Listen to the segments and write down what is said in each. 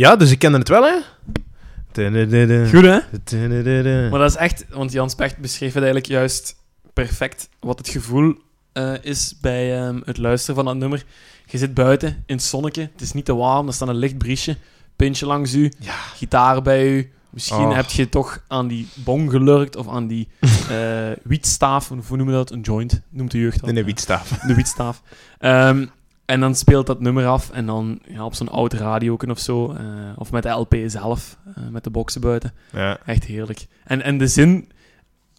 Ja, dus ik kende het wel, hè? Goed, hè? Maar dat is echt... Want Jan Specht beschreef het eigenlijk juist perfect wat het gevoel eh, is bij ehm, het luisteren van dat nummer. Je zit buiten, in het zonnetje. Het is niet te warm, er staat een licht briesje. Pintje langs u, Ja. gitaar bij u. Misschien Oh. heb je toch aan die bong gelurkt of aan die eh wietstaaf. Hoe noemen we dat? Een joint, noemt de jeugd dat. Nee, Ja. wietstaaf. de wietstaaf. Ehm, en dan speelt dat nummer af en dan ja, op zo'n oud radio of zo. eh, of met de LP zelf, eh, met de boxen buiten. Ja. Echt heerlijk. En, en de zin,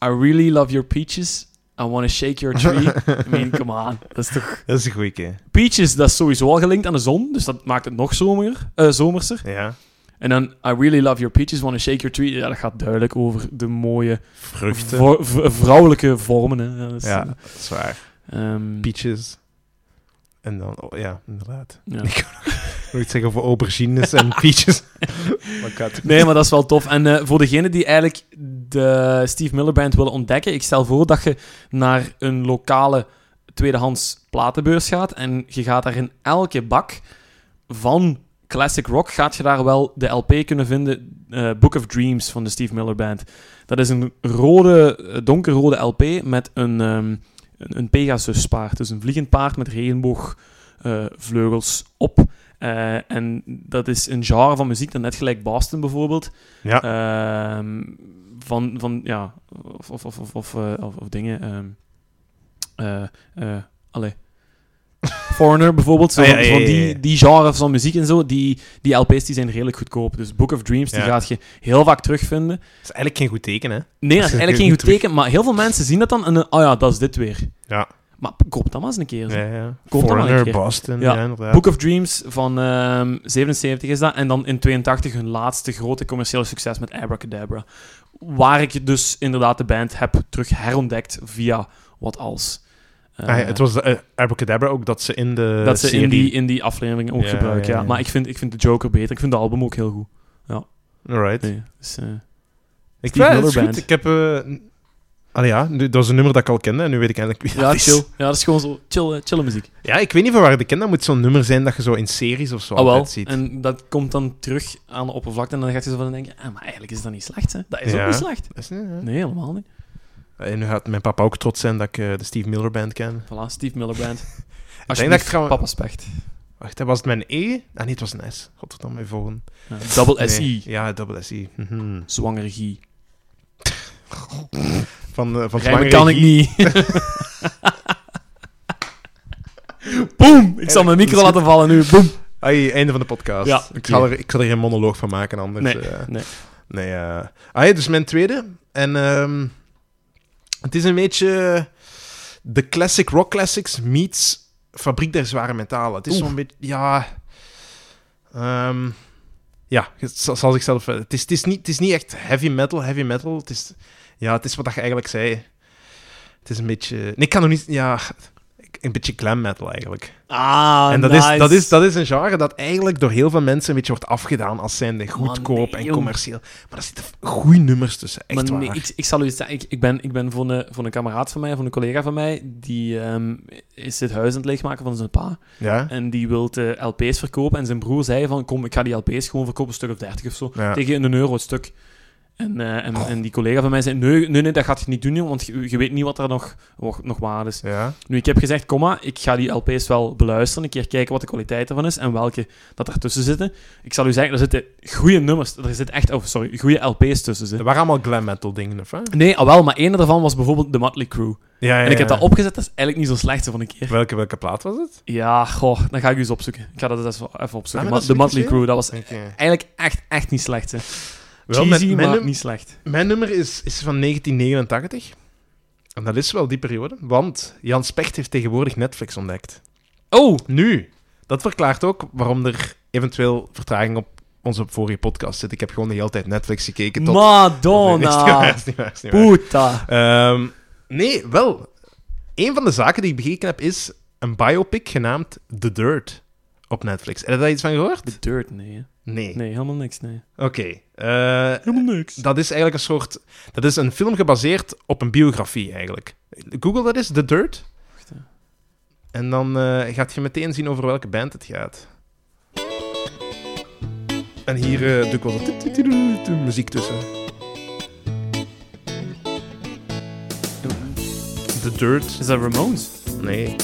I really love your peaches. I wanna shake your tree. I mean, come on. Dat is toch... Dat is een goeie keer. Peaches, dat is sowieso al gelinkt aan de zon, dus dat maakt het nog zomer, eh, zomerser. Ja. En dan, I really love your peaches, wanna shake your tree. Ja, dat gaat duidelijk over de mooie Vruchten. vrouwelijke vormen. Hè. Ja, dat is, Ja, dat is waar. ehm, Peaches. En dan, oh, ja, inderdaad. ja. Ik wil iets zeggen over aubergines en peaches. maar Nee, maar dat is wel tof. En eh, voor degene die eigenlijk de Steve Miller Band willen ontdekken, ik stel voor dat je naar een lokale tweedehands platenbeurs gaat en je gaat daar in elke bak van classic rock, gaat je daar wel de LP kunnen vinden, eh, Book of Dreams van de Steve Miller Band. Dat is een rode, eh, donkerrode LP met een, ehm, een, een Pegasus paard, dus een vliegend paard met regenboogvleugels op. Eh, en dat is een genre van muziek, dat net gelijk Boston bijvoorbeeld. Ja. Ehm, van, van, ja, of, of, of, of, of, eh, of, of dingen. ehm eh, eh, allee. Foreigner bijvoorbeeld, zo, Ah, ja, van- ja, die, die genres van muziek en zo, die, die LP's die zijn redelijk goedkoop. Dus Book of Dreams, die gaat je heel vaak terugvinden. Dat is eigenlijk geen goed teken, hè? Nee, dat is eigenlijk geen goed terug- teken, maar heel veel mensen zien dat dan en oh ja, dat is dit weer. Ja. Maar koop dat maar eens een keer. zo. Ja, ja. Komt dan maar een Foreigner, keer. Boston, Ja. ja, inderdaad. Book of Dreams van ehm 77 is dat. En dan in 82 hun laatste grote commerciële succes met Abracadabra. Waar ik dus inderdaad de band heb terug herontdekt via Wat Als. Eh, Ah, ja, het was uh, Abracadabra ook dat ze in de dat ze serie... in die, in die aflevering ook Ja, gebruiken. Ja, ja, ja. Maar ik vind, ik vind de Joker beter. Ik vind de album ook heel goed. Alright. Nee, dus, eh, Ik vind het is goed. Ik heb... allee, ja, nu- dat was een nummer dat ik al kende en nu weet ik eigenlijk wie ja, dat is. chill. Ja, dat is gewoon zo chill, chille muziek. Ja, ik weet niet van waar ik het ken. Dat moet zo'n nummer zijn dat je zo in series of zo Ah, wel. ziet. En dat komt dan terug aan de oppervlakte. En dan gaat je zo van denken, ah, maar eigenlijk is dat niet slecht. Hè? Dat is Ja. ook niet slecht. Dat is niet? Nee, helemaal niet. En nu gaat mijn papa ook trots zijn dat ik eh, de Steve Miller Band ken. Voilà, Steve Miller Band. Ik denk dat ik trouwens... Papa Specht. Wacht, was het mijn E? Ah, nee, het was een S. Godverdomme, mijn volgende. Ja, double. SI. Ja, dubbel SI. Mhm. Zwangere Guy. Van, eh van Rijmen zwangere kan ik niet. Boom! Ik zal mijn micro laten vallen nu. Boom! Ai, einde van de podcast. Ja, ik, zal er, ik zal er geen monoloog van maken anders. Nee, eh. nee. Nee, ja, dus mijn tweede. En ehm, het is een beetje de classic rock classics meets Fabriek der Zware Metalen. Het is zo'n beetje, ja... ehm, ja, zal zichzelf... eh, Het is, het, is niet, het is niet echt heavy metal, heavy metal. Het is, ja, het is wat je eigenlijk zei. Het is een beetje... Nee, ik kan nog niet... Ja, een beetje glam metal eigenlijk. Ah, en dat, nice. is, dat, is, dat is een genre dat eigenlijk door heel veel mensen een beetje wordt afgedaan als zijnde goedkoop nee, en commercieel. Maar er zitten goede nummers tussen, echt Maar waar. nee, ik, ik zal u iets zeggen. Ik, ik ben, ik ben voor, een, voor een kameraad van mij, voor een collega van mij, die ehm, is het huis aan het leegmaken van zijn pa. Ja? En die wil de LP's verkopen. En zijn broer zei van, kom, ik ga die LP's gewoon verkopen, een stuk of 30 of zo. Ja. Tegen een euro het stuk. En, eh, en, en die collega van mij zei, nee, nee, nee dat gaat je niet doen, want je, je weet niet wat er nog, nog, waar is. Ja? Nu, ik heb gezegd, kom maar, ik ga die LP's wel beluisteren, een keer kijken wat de kwaliteit ervan is en welke dat ertussen zitten. Ik zal u zeggen, er zitten goede nummers, er zitten echt, oh sorry, goede LP's tussen. Dat waren allemaal glam metal dingen, of hè? Nee, al wel, maar één daarvan was bijvoorbeeld de Motley Crew. Ja, ja, En ik heb ja. dat opgezet, dat is eigenlijk niet zo slecht van een keer. Welke, welke plaat was het? Ja, goh, dan ga ik u eens opzoeken. Ik ga dat eens even opzoeken. Ah, maar lekker Motley. Crew, dat was eigenlijk echt, echt niet slecht. Hè. Wel, Cheesy, mijn, mijn, maar num- niet slecht. mijn nummer is, is van 1989. En dat is wel die periode, want Jan Specht heeft tegenwoordig Netflix ontdekt. Oh! Nu, dat verklaart ook waarom er eventueel vertraging op onze vorige podcast zit. Ik heb gewoon de hele tijd Netflix gekeken tot... Madonna! Puta! Ehm, nee, wel. Een van de zaken die ik bekeken heb is een biopic genaamd The Dirt op Netflix. Heb je daar iets van gehoord? The Dirt, nee. hè. Nee. Nee, helemaal niks, nee. Oké. eh, Helemaal niks. dat is eigenlijk een soort... Dat is een film gebaseerd op een biografie, eigenlijk. Google dat eens, The Dirt. Wacht. En dan eh, gaat je meteen zien over welke band het gaat. En hier eh, doe ik wel muziek tussen. The Dirt. Is dat Ramones? Nee.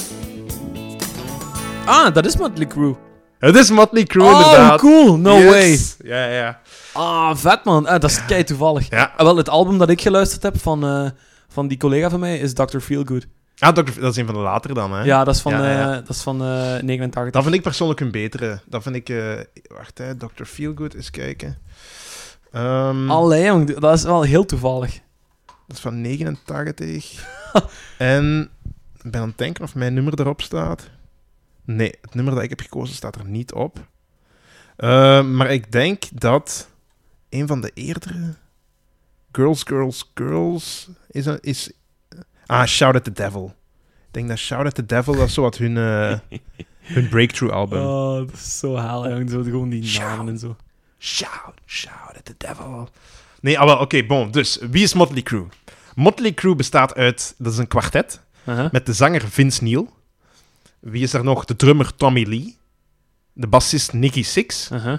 Ah, dat is Motley Crue. Het is Motley Crue, oh, inderdaad. cool. No way. Ja, ja. Ah, vet man. Ah, dat is kei toevallig. Ja. Ah, wel, het album dat ik geluisterd heb van, eh, van die collega van mij is Dr. Feelgood. Ah, Dr. dat is een van de latere dan, hè? Ja, dat is van, Ja, ja, ja. eh, dat is van eh 89. Dat vind ik persoonlijk een betere. Dat vind ik... wacht, hè. Dr. Feelgood, eens kijken. Ehm, Allee, jong, dat is wel heel toevallig. Dat is van 89. en ik ben aan het denken of mijn nummer erop staat. Nee, het nummer dat ik heb gekozen staat er niet op. Eh, maar ik denk dat een van de eerdere Girls, Girls, Girls is... Een, is ah, Shout at the Devil. Ik denk dat Shout at the Devil, dat is zo wat hun, eh, hun breakthrough album. Oh, dat is zo haal, jong. Zo, gewoon die Shout. namen en zo. Shout, shout at the devil. Nee, ah, wel, oké, bon. Dus, wie is Motley Crue? Motley Crue bestaat uit, dat is een kwartet, met de zanger Vince Neil. Wie is er nog? De drummer Tommy Lee. De bassist Nicky Six. Uh-huh.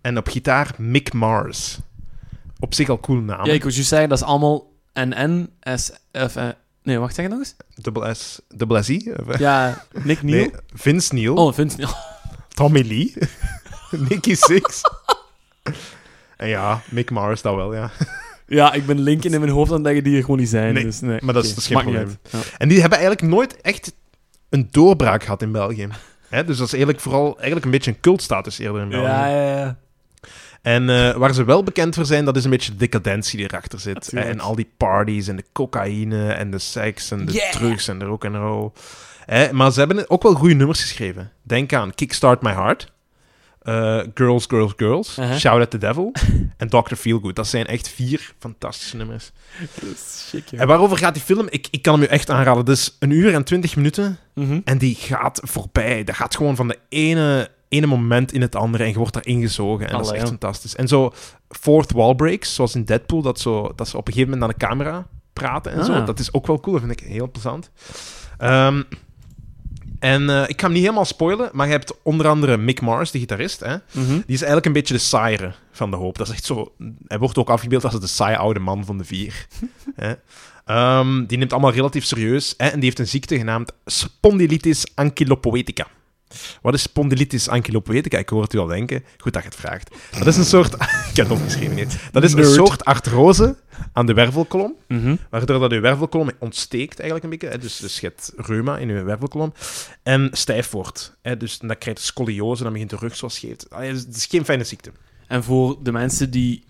En op gitaar Mick Mars. Op zich al cool naam. Ja, ik wou juist zeggen, dat is allemaal NN, S, F, nee, wacht, zeg het nog eens? Dubbel S, dubbel S I? Of, eh? Ja, Nick Neal. Nee, Vince Neil, Oh, Vince Neil. Tommy Lee, Nicky Six. en ja, Mick Mars dat wel, ja. Ja, ik ben linken in mijn hoofd aan het leggen die er gewoon niet zijn. Nee, dus, nee. maar dat is- Oké, dat is geen probleem. Ja. En die hebben eigenlijk nooit echt een doorbraak gehad in België. Hè, dus dat is eigenlijk vooral eigenlijk een beetje een cultstatus eerder in België. Ja, ja, ja. En eh, waar ze wel bekend voor zijn, dat is een beetje de decadentie die erachter zit. Natuurlijk. En al die parties en de cocaïne en de seks en de Yeah. drugs en de rock and roll. Maar ze hebben ook wel goede nummers geschreven. Denk aan Kickstart My Heart, eh, Girls, Girls, Girls. Shout at the Devil en Dr. Feelgood. Dat zijn echt vier fantastische nummers. Dat is chic. En waarover gaat die film? Ik, ik kan hem u echt aanraden. Is een uur en twintig minuten. Mhm. En die gaat voorbij. Dat gaat gewoon van de ene, ene moment in het andere en je wordt daarin gezogen. En dat is echt ja. fantastisch. En zo fourth wall breaks, zoals in Deadpool, dat, zo, dat ze op een gegeven moment naar de camera praten en zo. Ah. Dat is ook wel cool, dat vind ik heel plezant. Ehm, en eh, ik ga hem niet helemaal spoilen, maar je hebt onder andere Mick Mars, de gitarist. Hè? Mhm. Die is eigenlijk een beetje de saaiere van de hoop. Dat is echt zo... Hij wordt ook afgebeeld als de saai oude man van de vier. hè? Ehm, die neemt allemaal relatief serieus. Hè? En die heeft een ziekte genaamd spondylitis ankylopoetica. Wat is spondylitis ankylopoetica? Ik hoor het u al denken. Goed dat je het vraagt. Dat is een soort... ik heb het opgeschreven niet. Dat is een soort artrose aan de wervelkolom. Mhm. Waardoor dat je wervelkolom ontsteekt eigenlijk een beetje. Hè? Dus, dus je hebt reuma in je wervelkolom. En stijf wordt. Hè? Dus dan krijg je scoliose, dan begint de rug zo scheef. Allee, Het is geen fijne ziekte. En voor de mensen die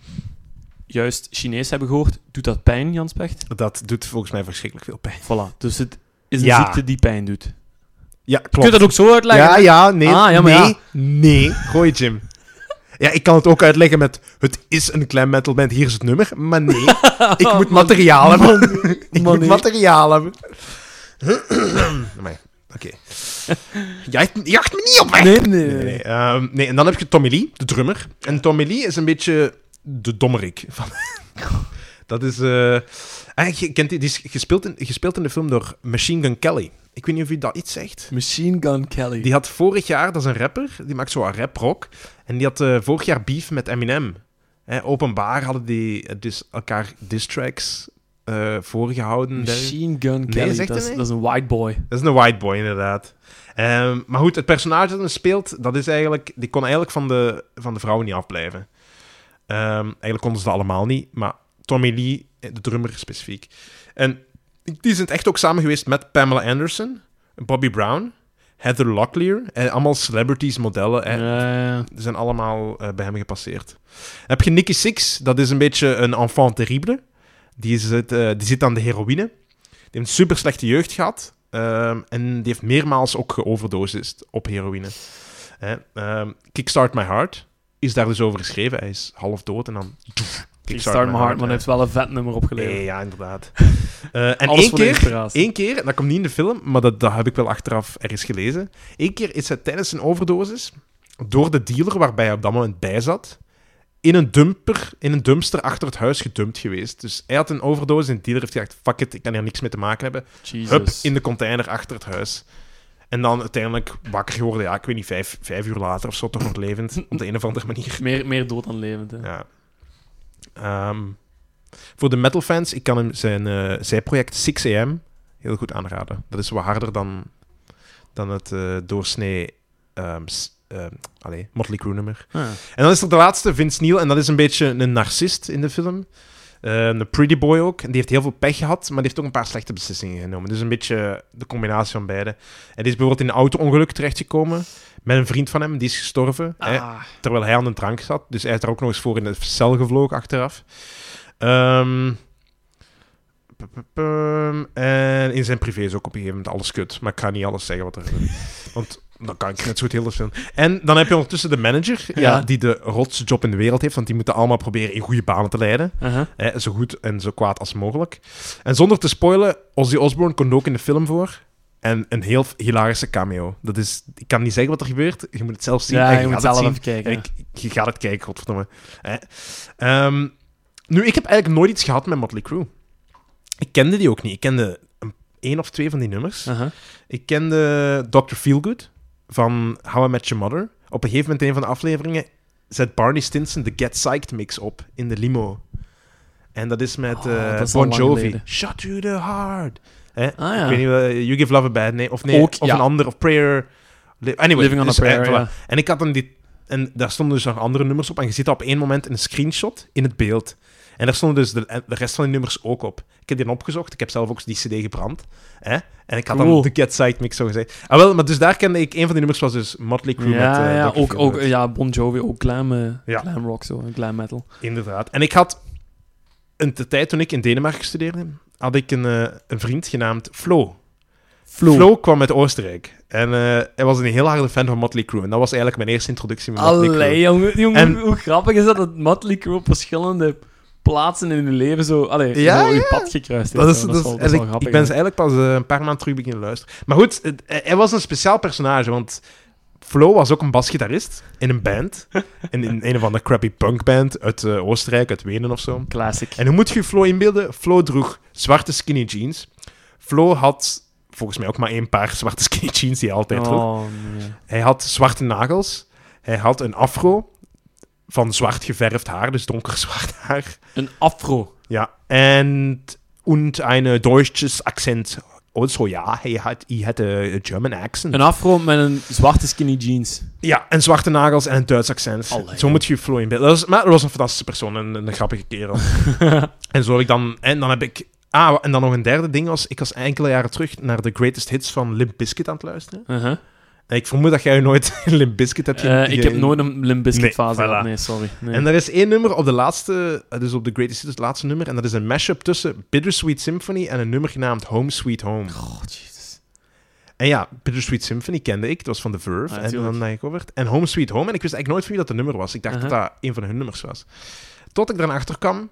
juist Chinees hebben gehoord, doet dat pijn, Jans Pecht? Dat doet volgens mij verschrikkelijk veel pijn. Voilà. Dus het is een Ja. ziekte die pijn doet. Ja, Kun klopt. je dat ook zo uitleggen? Ja, ja, nee. Ah, ja, nee, ja. nee. Gooi Jim. Ja, ik kan het ook uitleggen met... Het is een klein metal band, hier is het nummer. Maar nee, ik moet materiaal hebben. ik man, moet nee. materiaal hebben. Oké. Jacht, jacht me niet op weg! Nee, nee, nee. Nee. Ehm, nee, en dan heb je Tommy Lee, de drummer. En Tommy Lee is een beetje de dommerik. Van... dat is... eh ah, je, kent die, die is gespeeld in, gespeeld in de film door Machine Gun Kelly. Ik weet niet of u dat iets zegt. Machine Gun Kelly. Die had vorig jaar, dat is een rapper, die maakt zo rap-rock. En die had eh, vorig jaar beef met Eminem. Hè, openbaar hadden die eh, dus elkaar diss tracks eh, voorgehouden. Machine Gun Kelly. zegt dat, is, dat is een white boy. Dat is een white boy, inderdaad. Ehm, maar goed, het personage dat hij speelt, dat is eigenlijk, die kon eigenlijk van de, van de vrouwen niet afblijven. Ehm, eigenlijk konden ze dat allemaal niet, maar Tommy Lee, eh, de drummer specifiek. En die zijn echt ook samen geweest met Pamela Anderson, Bobby Brown, Heather Locklear, eh, allemaal celebrities, modellen. eh, Ja, die zijn allemaal eh, bij hem gepasseerd. Dan heb je Nicky Six, dat is een beetje een enfant terrible. Die zit, die zit aan de heroïne. Die heeft een super slechte jeugd gehad. ehm, en die heeft meermaals ook geoverdosist op heroïne. Hè, ehm, Kickstart My Heart is daar dus over geschreven. Hij is half dood en dan... Ik start my heart, maar hij heeft wel een vet nummer opgeleverd. Nee, ja, inderdaad. Eh, en één keer, één keer, dat komt niet in de film, maar dat, dat heb ik wel achteraf ergens gelezen. Eén keer is hij tijdens zijn overdosis door de dealer waarbij hij op dat moment bij zat, in een dumper, in een dumpster achter het huis gedumpt geweest. Dus hij had een overdosis en de dealer heeft gezegd, fuck it, ik kan hier niks mee te maken hebben. Jesus. Hup, in de container achter het huis. En dan uiteindelijk wakker geworden, ja, ik weet niet, vijf, vijf uur later of zo, toch nog levend. op de een of andere manier. Meer, meer dood dan levend, hè. Ja. Ehm, voor de metalfans, ik kan hem zijn eh, zijproject 6am heel goed aanraden. Dat is wat harder dan, dan het eh, doorsnee allee, Motley Crue nummer. Ah. En dan is er de laatste, Vince Neil, en dat is een beetje een narcist in de film. Eh, een pretty boy ook. En die heeft heel veel pech gehad, maar die heeft ook een paar slechte beslissingen genomen. Dus een beetje de combinatie van beide. En die is bijvoorbeeld in een auto-ongeluk terechtgekomen met een vriend van hem, die is gestorven. hè, Ah. terwijl hij aan de drank zat. Dus hij is er ook nog eens voor in de cel gevlogen achteraf. Ehm, en in zijn privé is ook op een gegeven moment alles kut. Maar ik ga niet alles zeggen wat er... want dan kan ik net zo goed heel film... En dan heb je ondertussen de manager, ja. Ja. die de rotste job in de wereld heeft. Want die moeten allemaal proberen in goede banen te leiden. Uh-huh. Hè, zo goed en zo kwaad als mogelijk. En zonder te spoilen, Ozzy Osbourne komt ook in de film voor. En een heel hilarische cameo. Dat is, ik kan niet zeggen wat er gebeurt. Je moet het zelf zien. Ja, je moet het zelf zien. even kijken. Ik, je gaat het kijken, godverdomme. Hè. Ehm, nu, ik heb eigenlijk nooit iets gehad met Motley Crue. Ik kende die ook niet. Ik kende één of twee van die nummers. Uh-huh. Ik kende Dr. Feelgood van How I Met Your Mother. Op een gegeven moment in een van de afleveringen zet Barney Stinson de Get Psyched mix op in de limo. En dat is met Oh, eh, dat is Bon Jovi. Shut to the heart. Hè? Ah, ja. Ik weet niet, eh, You Give Love a Bad Name. Of nee, Ook, of ja. een ander. Of Prayer. Anyway. Living on dus, a Prayer, eh, voilà. ja. En ik had dan die... En daar stonden dus nog andere nummers op. En je ziet op één moment een screenshot in het beeld. En daar stonden dus de, de rest van die nummers ook op. Ik heb die opgezocht. Ik heb zelf ook die cd gebrand. Hè? En ik had dan Cool. de Get Side mix zo gezegd. Ah, wel, maar dus daar kende ik... Een van die nummers was dus Motley Crue Ja, met... eh, ja, ook, ook ja, Bon Jovi, ook glam, eh, Ja. glam rock, zo, glam metal. Inderdaad. En ik had... De tijd toen ik in Denemarken studeerde, had ik een, eh, een vriend genaamd Flo. Flo. kwam uit Oostenrijk. En hij was een heel harde fan van Motley Crue. En dat was eigenlijk mijn eerste introductie met Motley Crue. Allee, jongen, jongen En- hoe grappig is dat dat Motley Crue op verschillende plaatsen in je leven zo, allee, Ja, zo je ja. pad gekruist heeft. Dat is, dat is, wel, ik, grappig. ik ben ze eigenlijk pas eh, een paar maanden terug beginnen luisteren. Maar goed, het- hij was een speciaal personage, want Flo was ook een basgitarist in een band. in, in een of andere crappy punkband uit eh, Oostenrijk, uit Wenen of zo. Classic. En hoe moet je je Flo inbeelden? Flo droeg zwarte skinny jeans. Flo had volgens mij ook maar één paar zwarte skinny jeans die hij altijd droeg. Oh, nee. Hij had zwarte nagels. Hij had een afro van zwart geverfd haar, dus donker zwart haar. Een afro. Ja, en und een deutsches Akzent. Also ja, hij had, hij had een German accent. Een afro met een zwarte skinny jeans. Ja, en zwarte nagels en een Duits accent. Allee. Zo moet je inbeelden. Dat is, maar dat was een fantastische persoon en een, grappige kerel. en zo heb ik dan... En dan heb ik... Ah, en dan nog een derde ding was... Ik was enkele jaren terug naar de greatest hits van Limp Bizkit aan het luisteren. Uh-huh. Ik vermoed dat jij nooit Limp Bizkit hebt ge- ik heb nooit een Limp Bizkit fase voilà. gehad. Nee, sorry. Nee. En er is één nummer op de laatste, eh, dus op de Greatest Hits, het laatste nummer, en dat is een mashup tussen Bittersweet Symphony en een nummer genaamd Home Sweet Home. Oh, jezus. En ja, Bittersweet Symphony kende ik, dat was van The Verve, Ah, en dan gecoverd. En Home Sweet Home, en ik wist eigenlijk nooit van wie dat de nummer was. Ik dacht Uh-huh. dat dat een van hun nummers was. Tot ik daarachter kwam,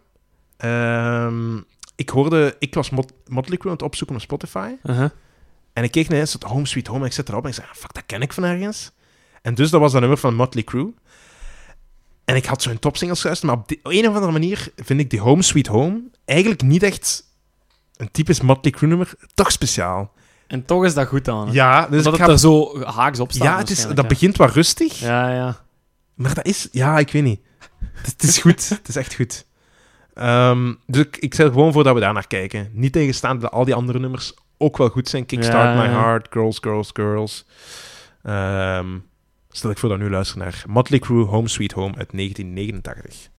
ehm, ik hoorde, ik was Mot Motley Crue aan het opzoeken op Spotify, Uh-huh. En ik keek naar eens, Home Sweet Home, en ik zet erop en ik zei, ah, fuck, dat ken ik van ergens. En dus dat was dat nummer van Motley Crue. En ik had zo'n topsingles geluisterd, maar op, die- op een of andere manier vind ik die Home Sweet Home eigenlijk niet echt een typisch Motley Crue nummer, toch speciaal. En toch is dat goed aan. hè? Ja, dus Omdat ik het ga... er zo haaks op staat. Ja, het is, dat ja. begint wat rustig, Ja, ja. maar dat is... Ja, ik weet niet. Het, is- het goed. het is echt goed. Ehm, dus ik, ik stel gewoon voor dat we daar naar kijken. Niet tegenstaan dat al die andere nummers ook wel goed zijn. Kickstart Ja, My. Heart, Girls, Girls, Girls. Ehm, stel ik voor dat nu luisteren naar Motley Crue Home Sweet Home uit 1989.